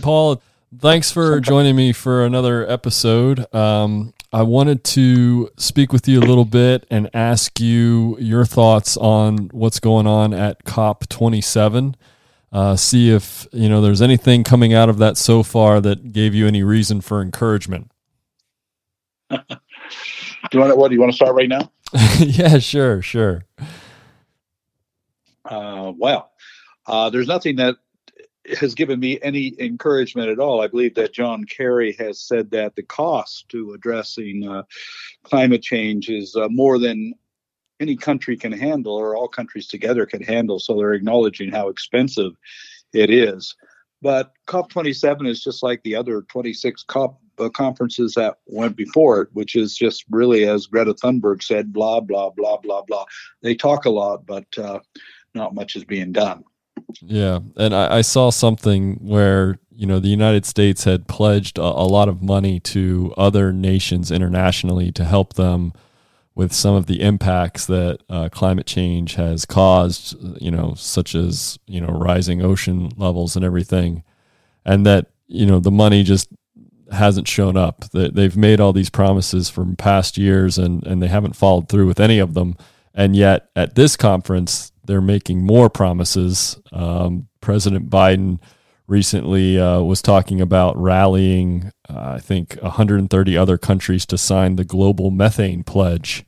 Paul. Thanks for joining me for another episode. Um, I wanted to speak with you a little bit and ask you your thoughts on what's going on at COP27. Uh, see if you know there's anything coming out of that so far that gave you any reason for encouragement. do you want to, what? Do you want to start right now? yeah, sure, sure. Uh, well, uh, there's nothing that has given me any encouragement at all. I believe that John Kerry has said that the cost to addressing uh, climate change is uh, more than any country can handle, or all countries together can handle. So they're acknowledging how expensive it is. But COP27 is just like the other 26 COP uh, conferences that went before it, which is just really, as Greta Thunberg said, blah, blah, blah, blah, blah. They talk a lot, but uh, not much is being done. Yeah, and I, I, saw something where you know the United States had pledged a, a, lot of money to other nations internationally to help them with some of the impacts that uh, climate change has caused. You know, such as you know rising ocean levels and everything, and that you know the money just hasn't shown up. That They've made all these promises from past years, and and they haven't followed through with any of them. And yet, at this conference, they're making more promises. Um, President Biden recently uh, was talking about rallying, uh, I think, 130 other countries to sign the global methane pledge.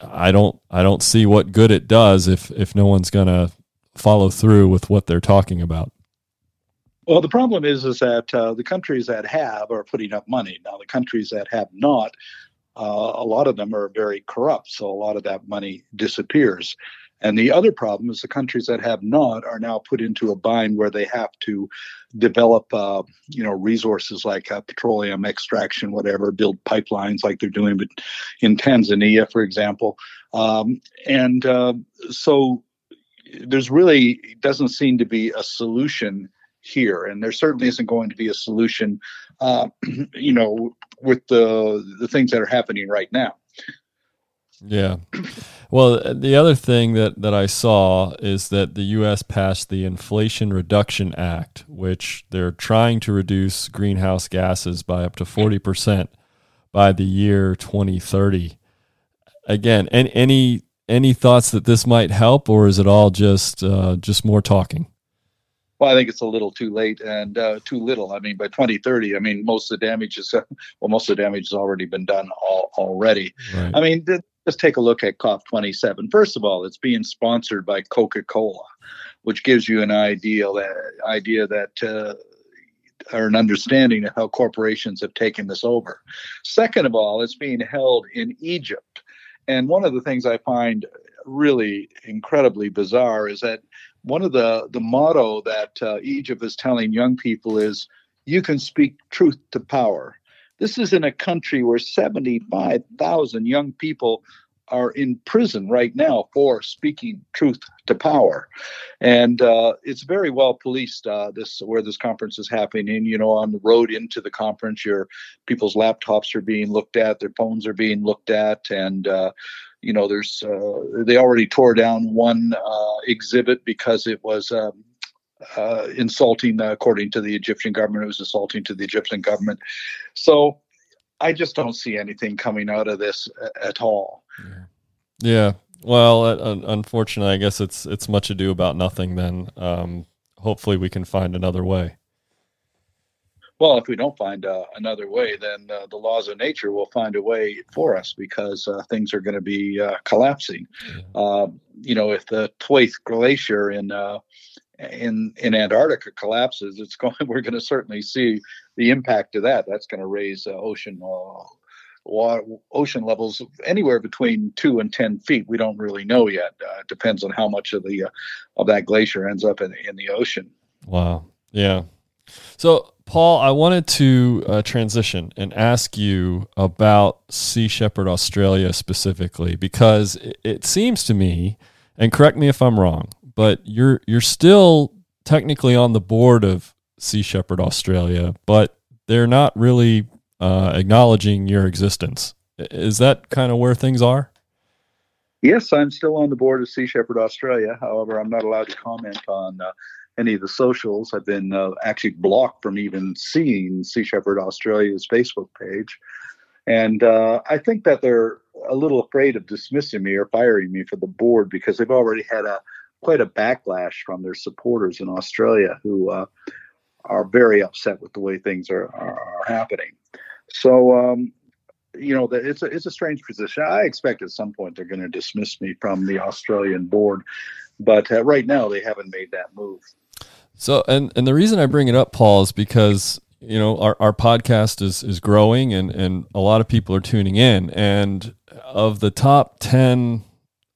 I don't, I don't see what good it does if if no one's going to follow through with what they're talking about. Well, the problem is is that uh, the countries that have are putting up money. Now, the countries that have not, uh, a lot of them are very corrupt, so a lot of that money disappears. And the other problem is the countries that have not are now put into a bind where they have to develop, uh, you know, resources like uh, petroleum extraction, whatever, build pipelines like they're doing in Tanzania, for example. Um, and uh, so there's really doesn't seem to be a solution here, and there certainly isn't going to be a solution, uh, you know, with the the things that are happening right now. Yeah. Well, the other thing that, that I saw is that the U.S. passed the Inflation Reduction Act, which they're trying to reduce greenhouse gases by up to 40% by the year 2030. Again, any, any, any thoughts that this might help, or is it all just, uh, just more talking? Well, I think it's a little too late and uh, too little. I mean, by 2030, I mean most of the damage is well, most of the damage has already been done all, already. Right. I mean, let's take a look at COP27. First of all, it's being sponsored by Coca-Cola, which gives you an idea that idea that uh, or an understanding of how corporations have taken this over. Second of all, it's being held in Egypt. And one of the things I find really incredibly bizarre is that one of the the motto that uh, Egypt is telling young people is you can speak truth to power this is in a country where 75,000 young people are in prison right now for speaking truth to power, and uh, it's very well policed. Uh, this where this conference is happening. You know, on the road into the conference, your people's laptops are being looked at, their phones are being looked at, and uh, you know, there's uh, they already tore down one uh, exhibit because it was um, uh, insulting, uh, according to the Egyptian government. It was insulting to the Egyptian government. So I just don't see anything coming out of this at all. Yeah. yeah. Well, uh, unfortunately, I guess it's it's much ado about nothing. Then, um, hopefully, we can find another way. Well, if we don't find uh, another way, then uh, the laws of nature will find a way for us because uh, things are going to be uh, collapsing. Um, you know, if the Thwaites Glacier in in in Antarctica collapses, it's going. We're going to certainly see the impact of that. That's going to raise uh, ocean uh, water, ocean levels anywhere between two and ten feet. We don't really know yet. Uh, it depends on how much of the uh, of that glacier ends up in in the ocean. Wow. Yeah. So, Paul, I wanted to uh, transition and ask you about Sea Shepherd Australia specifically because it, it seems to me, and correct me if I'm wrong, but you're you're still technically on the board of Sea Shepherd Australia, but they're not really uh, acknowledging your existence. Is that kind of where things are? Yes, I'm still on the board of Sea Shepherd Australia. However, I'm not allowed to comment on uh, any of the socials. I've been uh, actually blocked from even seeing Sea Shepherd Australia's Facebook page. And uh, I think that they're a little afraid of dismissing me or firing me for the board because they've already had a quite a backlash from their supporters in Australia who uh, are very upset with the way things are, are, are happening. So, um, you know, it's a, it's a strange position. I expect at some point they're going to dismiss me from the Australian board, but uh, right now they haven't made that move. So, and and the reason I bring it up, Paul, is because you know our, our podcast is is growing and and a lot of people are tuning in, and of the top ten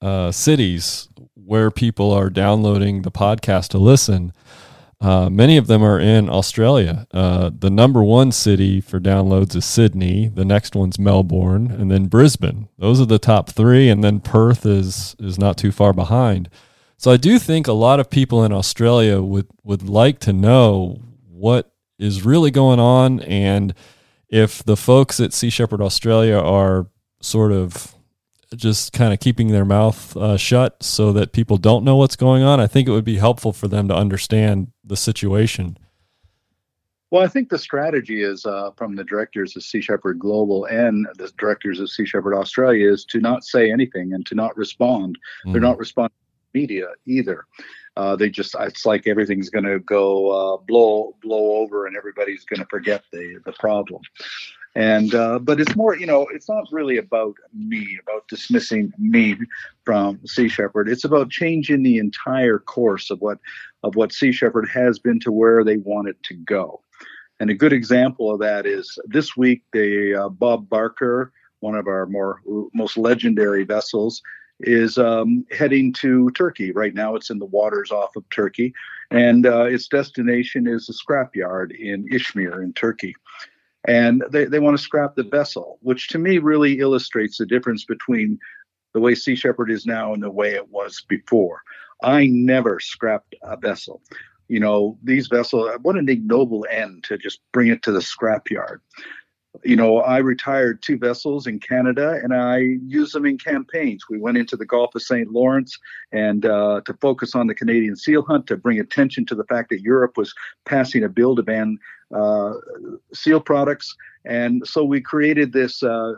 uh, cities where people are downloading the podcast to listen. Uh, many of them are in Australia. Uh, the number one city for downloads is Sydney. The next one's Melbourne, and then Brisbane. Those are the top three, and then Perth is is not too far behind. So I do think a lot of people in Australia would would like to know what is really going on, and if the folks at Sea Shepherd Australia are sort of just kind of keeping their mouth uh, shut so that people don't know what's going on. I think it would be helpful for them to understand the situation. Well, I think the strategy is uh, from the directors of Sea Shepherd Global and the directors of Sea Shepherd Australia is to not say anything and to not respond. Mm-hmm. They're not responding to media either. Uh, they just it's like everything's going to go uh, blow blow over and everybody's going to forget the the problem and uh, but it's more you know it's not really about me about dismissing me from sea shepherd. It's about changing the entire course of what of what sea shepherd has been to where they want it to go. And a good example of that is this week the uh, bob barker one of our more most legendary vessels is um, heading to Turkey. Right now, it's in the waters off of Turkey, and uh, its destination is a scrapyard in Izmir in Turkey and they, they want to scrap the vessel, which to me really illustrates the difference between the way Sea Shepherd is now and the way it was before. I never scrapped a vessel. You know, these vessels, what an ignoble end to just bring it to the scrapyard you know, I retired two vessels in Canada and I used them in campaigns. We went into the Gulf of St. Lawrence and uh, to focus on the Canadian seal hunt, to bring attention to the fact that Europe was passing a bill to ban uh, seal products. And so we created this. Uh,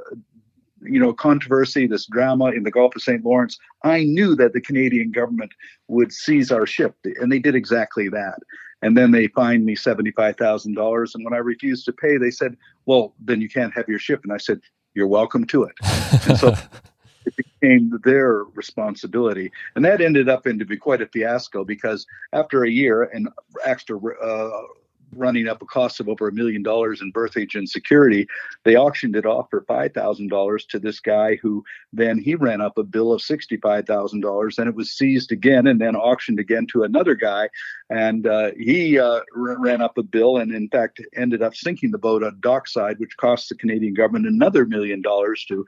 you know, controversy, this drama in the Gulf of St. Lawrence, I knew that the Canadian government would seize our ship, and they did exactly that. And then they fined me $75,000. And when I refused to pay, they said, well, then you can't have your ship. And I said, you're welcome to it. and so it became their responsibility. And that ended up into be quite a fiasco because after a year and extra uh, running up a cost of over a million dollars in berthage and security. They auctioned it off for five thousand dollars to this guy who then he ran up a bill of sixty-five thousand dollars. and it was seized again and then auctioned again to another guy, and uh, he uh, ran up a bill and in fact ended up sinking the boat on dockside, which cost the Canadian government another million dollars to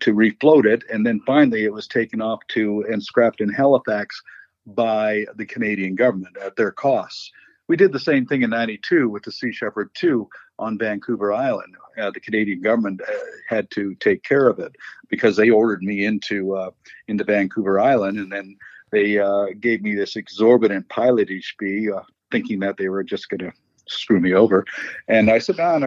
to refloat it, and then finally it was taken off to and scrapped in Halifax by the Canadian government at their costs. We did the same thing in 92 with the Sea Shepherd 2 on Vancouver Island. Uh, the Canadian government uh, had to take care of it because they ordered me into uh, into Vancouver Island, and then they uh, gave me this exorbitant pilotage fee, uh, thinking that they were just going to screw me over. And I said, no, no.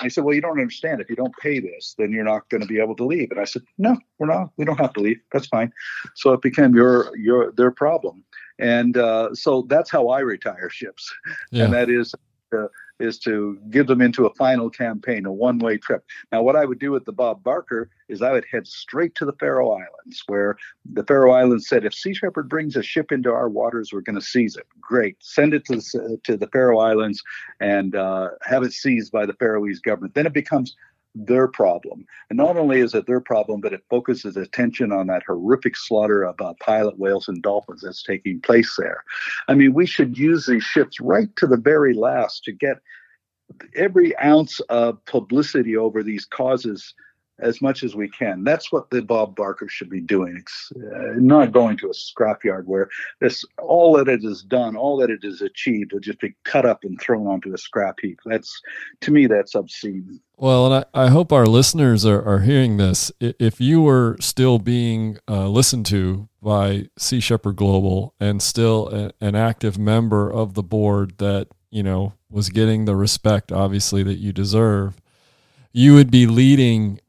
I said, well, you don't understand. If you don't pay this, then you're not going to be able to leave. And I said, no, we're not. We don't have to leave. That's fine. So it became your your their problem. And uh, so that's how I retire ships, yeah. and that is uh, is to give them into a final campaign, a one way trip. Now, what I would do with the Bob Barker is I would head straight to the Faroe Islands, where the Faroe Islands said, if Sea Shepherd brings a ship into our waters, we're going to seize it. Great, send it to the, to the Faroe Islands and uh, have it seized by the Faroese government. Then it becomes their problem. And not only is it their problem, but it focuses attention on that horrific slaughter of uh, pilot whales and dolphins that's taking place there. I mean, we should use these ships right to the very last to get every ounce of publicity over these causes as much as we can. That's what the Bob Barker should be doing. It's uh, not going to a scrapyard where this all that it has done, all that it has achieved, will just be cut up and thrown onto a scrap heap. That's to me, that's obscene. Well, and I, I hope our listeners are, are hearing this. If you were still being uh, listened to by Sea Shepherd Global and still a, an active member of the board that you know was getting the respect, obviously that you deserve, you would be leading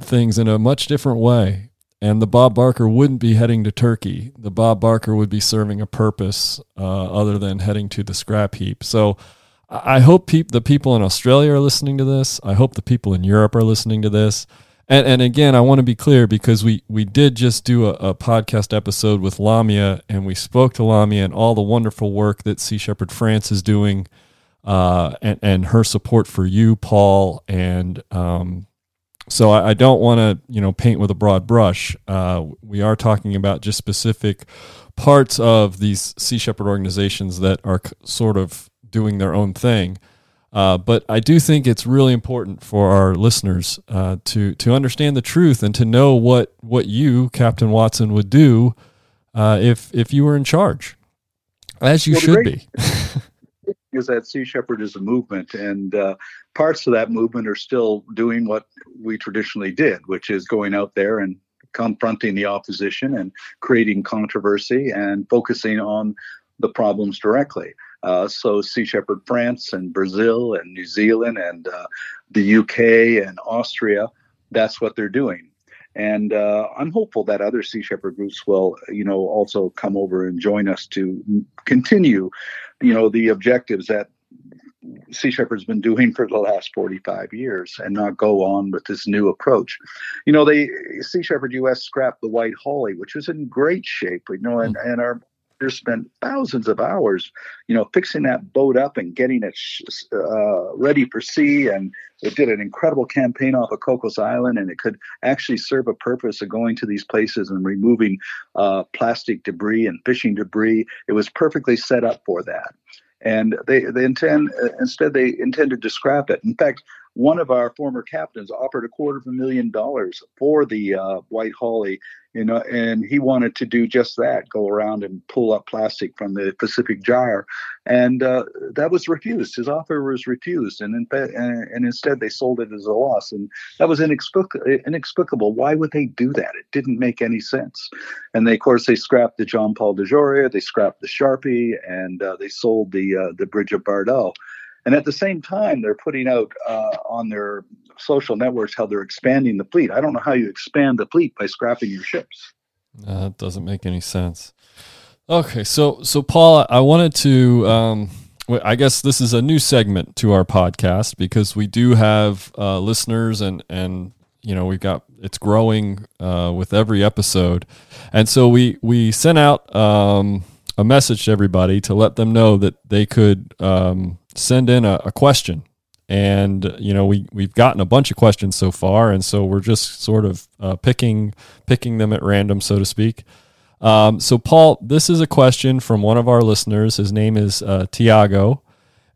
things in a much different way. And the Bob Barker wouldn't be heading to Turkey. The Bob Barker would be serving a purpose uh, other than heading to the scrap heap. So I hope pe- the people in Australia are listening to this. I hope the people in Europe are listening to this. And, and again, I want to be clear because we, we did just do a, a, podcast episode with Lamya and we spoke to Lamya and all the wonderful work that Sea Shepherd France is doing uh, and, and her support for you, Paul, and um, so I, I don't want to you know paint with a broad brush. Uh, we are talking about just specific parts of these Sea Shepherd organizations that are c- sort of doing their own thing. Uh, but I do think it's really important for our listeners uh, to to understand the truth and to know what what you, Captain Watson, would do uh, if if you were in charge, as you well, should be. is that Sea Shepherd is a movement, and uh, parts of that movement are still doing what we traditionally did, which is going out there and confronting the opposition and creating controversy and focusing on the problems directly. Uh, so Sea Shepherd France and Brazil and New Zealand and uh, the UK and Austria, that's what they're doing. And uh, I'm hopeful that other Sea Shepherd groups will, you know, also come over and join us to continue, you know, the objectives that Sea Shepherd's been doing for the last 45 years and not go on with this new approach. You know, they Sea Shepherd US scrapped the White Holly, which was in great shape, you know, and, and our spent thousands of hours, you know, fixing that boat up and getting it uh, ready for sea. And it did an incredible campaign off of Cocos Island, and it could actually serve a purpose of going to these places and removing uh, plastic debris and fishing debris. It was perfectly set up for that. And they, they intend instead they intended to scrap it. In fact, one of our former captains offered a quarter of a million dollars for the uh, White Holly, you know, and he wanted to do just that, go around and pull up plastic from the Pacific Gyre, and uh, that was refused. His offer was refused, and in and, instead they sold it as a loss, and that was inexplicable. Inexplicable. Why would they do that? It didn't make any sense. And they, of course, they scrapped the John Paul de DeJoria, they scrapped the Sharpie, and uh, they sold the uh, the Brigitte Bardot. And at the same time, they're putting out uh, on their social networks how they're expanding the fleet. I don't know how you expand the fleet by scrapping your ships. That doesn't make any sense. Okay, so so Paul, I wanted to. Um, I guess this is a new segment to our podcast because we do have uh, listeners and and you know we've got it's growing uh, with every episode, and so we we sent out um, a message to everybody to let them know that they could um, send in a, a question. And you know we we've gotten a bunch of questions so far. And so we're just sort of uh, picking picking them at random so to speak. Um, so paul this is a question from one of our listeners. His name is uh, tiago.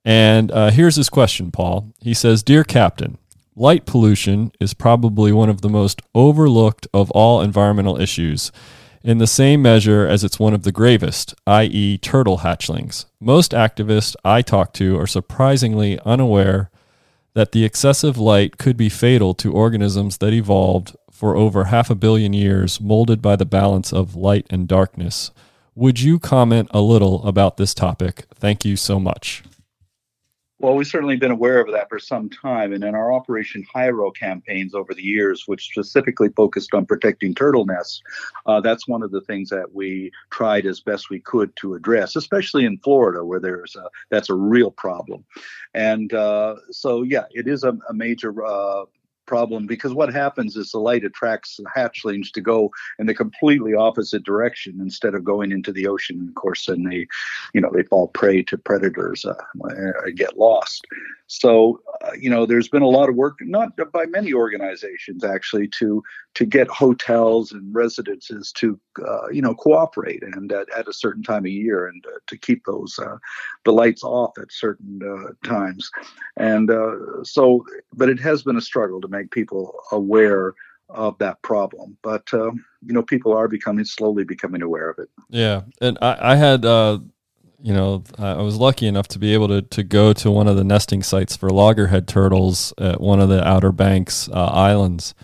And uh, here's his question paul. He says dear captain light pollution is probably one of the most overlooked of all environmental issues in the same measure as it's one of the gravest, i.e., turtle hatchlings. Most activists I talk to are surprisingly unaware that the excessive light could be fatal to organisms that evolved for over half a billion years, molded by the balance of light and darkness. Would you comment a little about this topic? Thank you so much. Well, we've certainly been aware of that for some time. And in our Operation Jairo campaigns over the years, which specifically focused on protecting turtle nests, uh, that's one of the things that we tried as best we could to address, especially in Florida, where there's a, that's a real problem. And uh, so, yeah, it is a, a major uh, problem because what happens is the light attracts the hatchlings to go in the completely opposite direction instead of going into the ocean. And of course, then they, you know, they fall prey to predators, uh, get lost. So, uh, you know, there's been a lot of work, not by many organizations actually, to to get hotels and residences to, uh, you know, cooperate and at, at, a certain time of year and uh, to keep those uh, the lights off at certain uh, times. And so, but it has been a struggle to make people aware of that problem. But um, you know, people are becoming slowly becoming aware of it. Yeah, and I, I had. Uh, you know, I was lucky enough to be able to, to go to one of the nesting sites for loggerhead turtles at one of the Outer Banks uh, islands,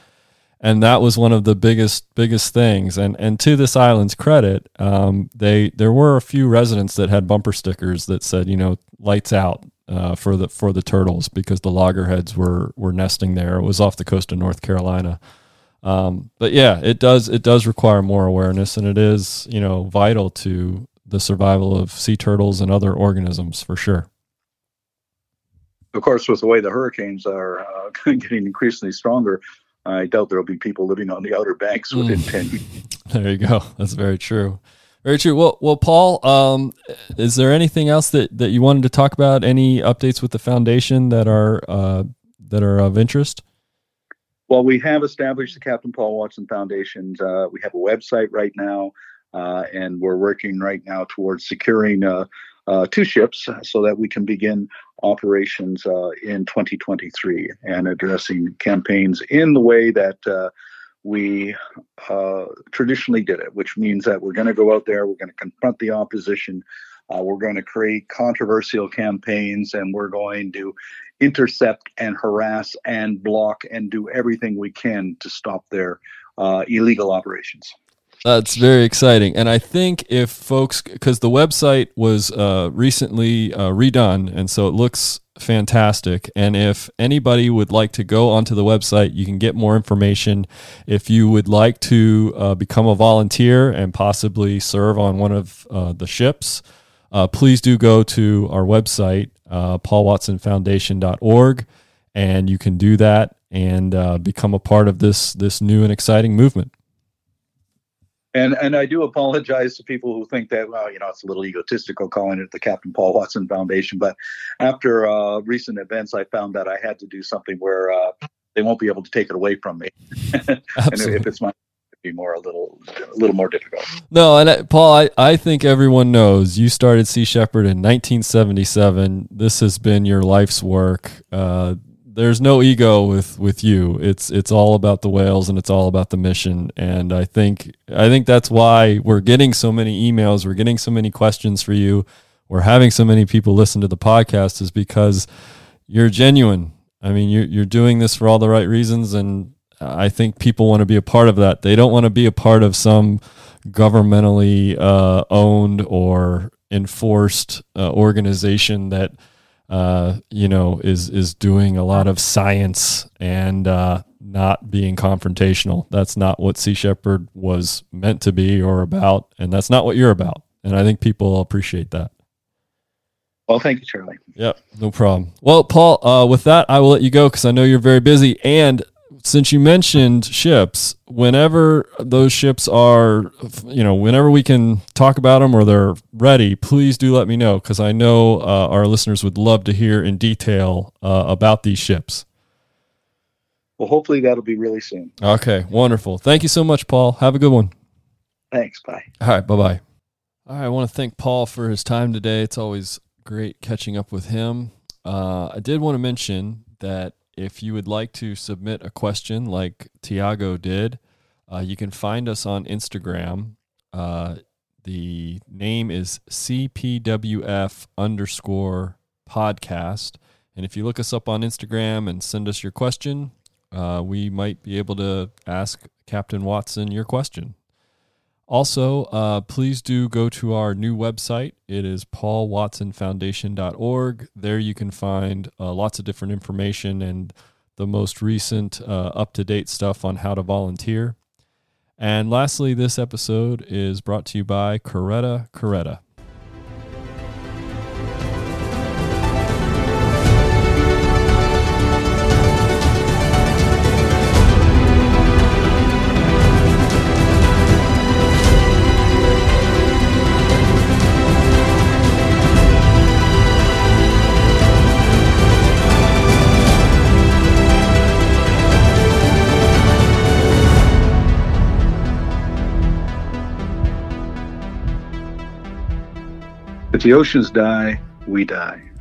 and that was one of the biggest biggest things. And and to this island's credit, um, they there were a few residents that had bumper stickers that said, you know, lights out uh, for the for the turtles because the loggerheads were were nesting there. It was off the coast of North Carolina. Um, but yeah, it does it does require more awareness, and it is you know vital to the survival of sea turtles and other organisms for sure. Of course, with the way the hurricanes are uh, getting increasingly stronger, I doubt there will be people living on the outer banks within mm. ten years. There you go. That's very true. Very true. Well, well, Paul, um, is there anything else that, that you wanted to talk about? Any updates with the foundation that are uh, that are of interest? Well, we have established the Captain Paul Watson Foundation. Uh, we have a website right now, uh, and we're working right now towards securing uh, uh, two ships so that we can begin operations uh, in 2023 and addressing campaigns in the way that we uh, traditionally did it, which means that we're going to go out there, we're going to confront the opposition, uh, we're going to create controversial campaigns, and we're going to intercept and harass and block and do everything we can to stop their uh, illegal operations. That's very exciting. And I think if folks, because the website was uh, recently uh, redone, and so it looks fantastic. And if anybody would like to go onto the website, you can get more information. If you would like to uh, become a volunteer and possibly serve on one of uh, the ships, uh, please do go to our website, uh, paulwatsonfoundation.org, and you can do that and uh, become a part of this this new and exciting movement. And and I do apologize to people who think that well, you know, it's a little egotistical calling it the Captain Paul Watson Foundation. But after uh, recent events, I found that I had to do something where uh, they won't be able to take it away from me. and if it's my be more a little a little more difficult. No, and I, Paul, I, I think everyone knows you started Sea Shepherd in 1977. This has been your life's work. Uh, there's no ego with with you. It's it's all about the whales and it's all about the mission. And I think I think that's why we're getting so many emails. We're getting so many questions for you. We're having so many people listen to the podcast is because you're genuine. I mean, you're you're doing this for all the right reasons, and I think people want to be a part of that. They don't want to be a part of some governmentally uh, owned or enforced uh, organization that uh, you know, is is doing a lot of science and uh, not being confrontational. That's not what Sea Shepherd was meant to be or about, and that's not what you're about. And I think people appreciate that. Well, thank you, Charlie. Yep, no problem. Well, Paul, uh, with that, I will let you go because I know you're very busy. And since you mentioned ships, whenever those ships are, you know, whenever we can talk about them or they're ready, please do let me know because I know uh, our listeners would love to hear in detail uh, about these ships. Well, hopefully that'll be really soon. Okay, wonderful. Thank you so much, Paul. Have a good one. Thanks. Bye. All right. Bye bye. All right. I want to thank Paul for his time today. It's always great catching up with him. Uh, I did want to mention that if you would like to submit a question like Tiago did, uh, you can find us on Instagram. Uh, the name is CPWF underscore podcast. And if you look us up on Instagram and send us your question, uh, we might be able to ask Captain Watson your question. Also, uh, please do go to our new website. It is paulwatsonfoundation.org. There you can find uh, lots of different information and the most recent uh, up to date stuff on how to volunteer. And lastly, this episode is brought to you by Coretta Coretta. If the oceans die, we die.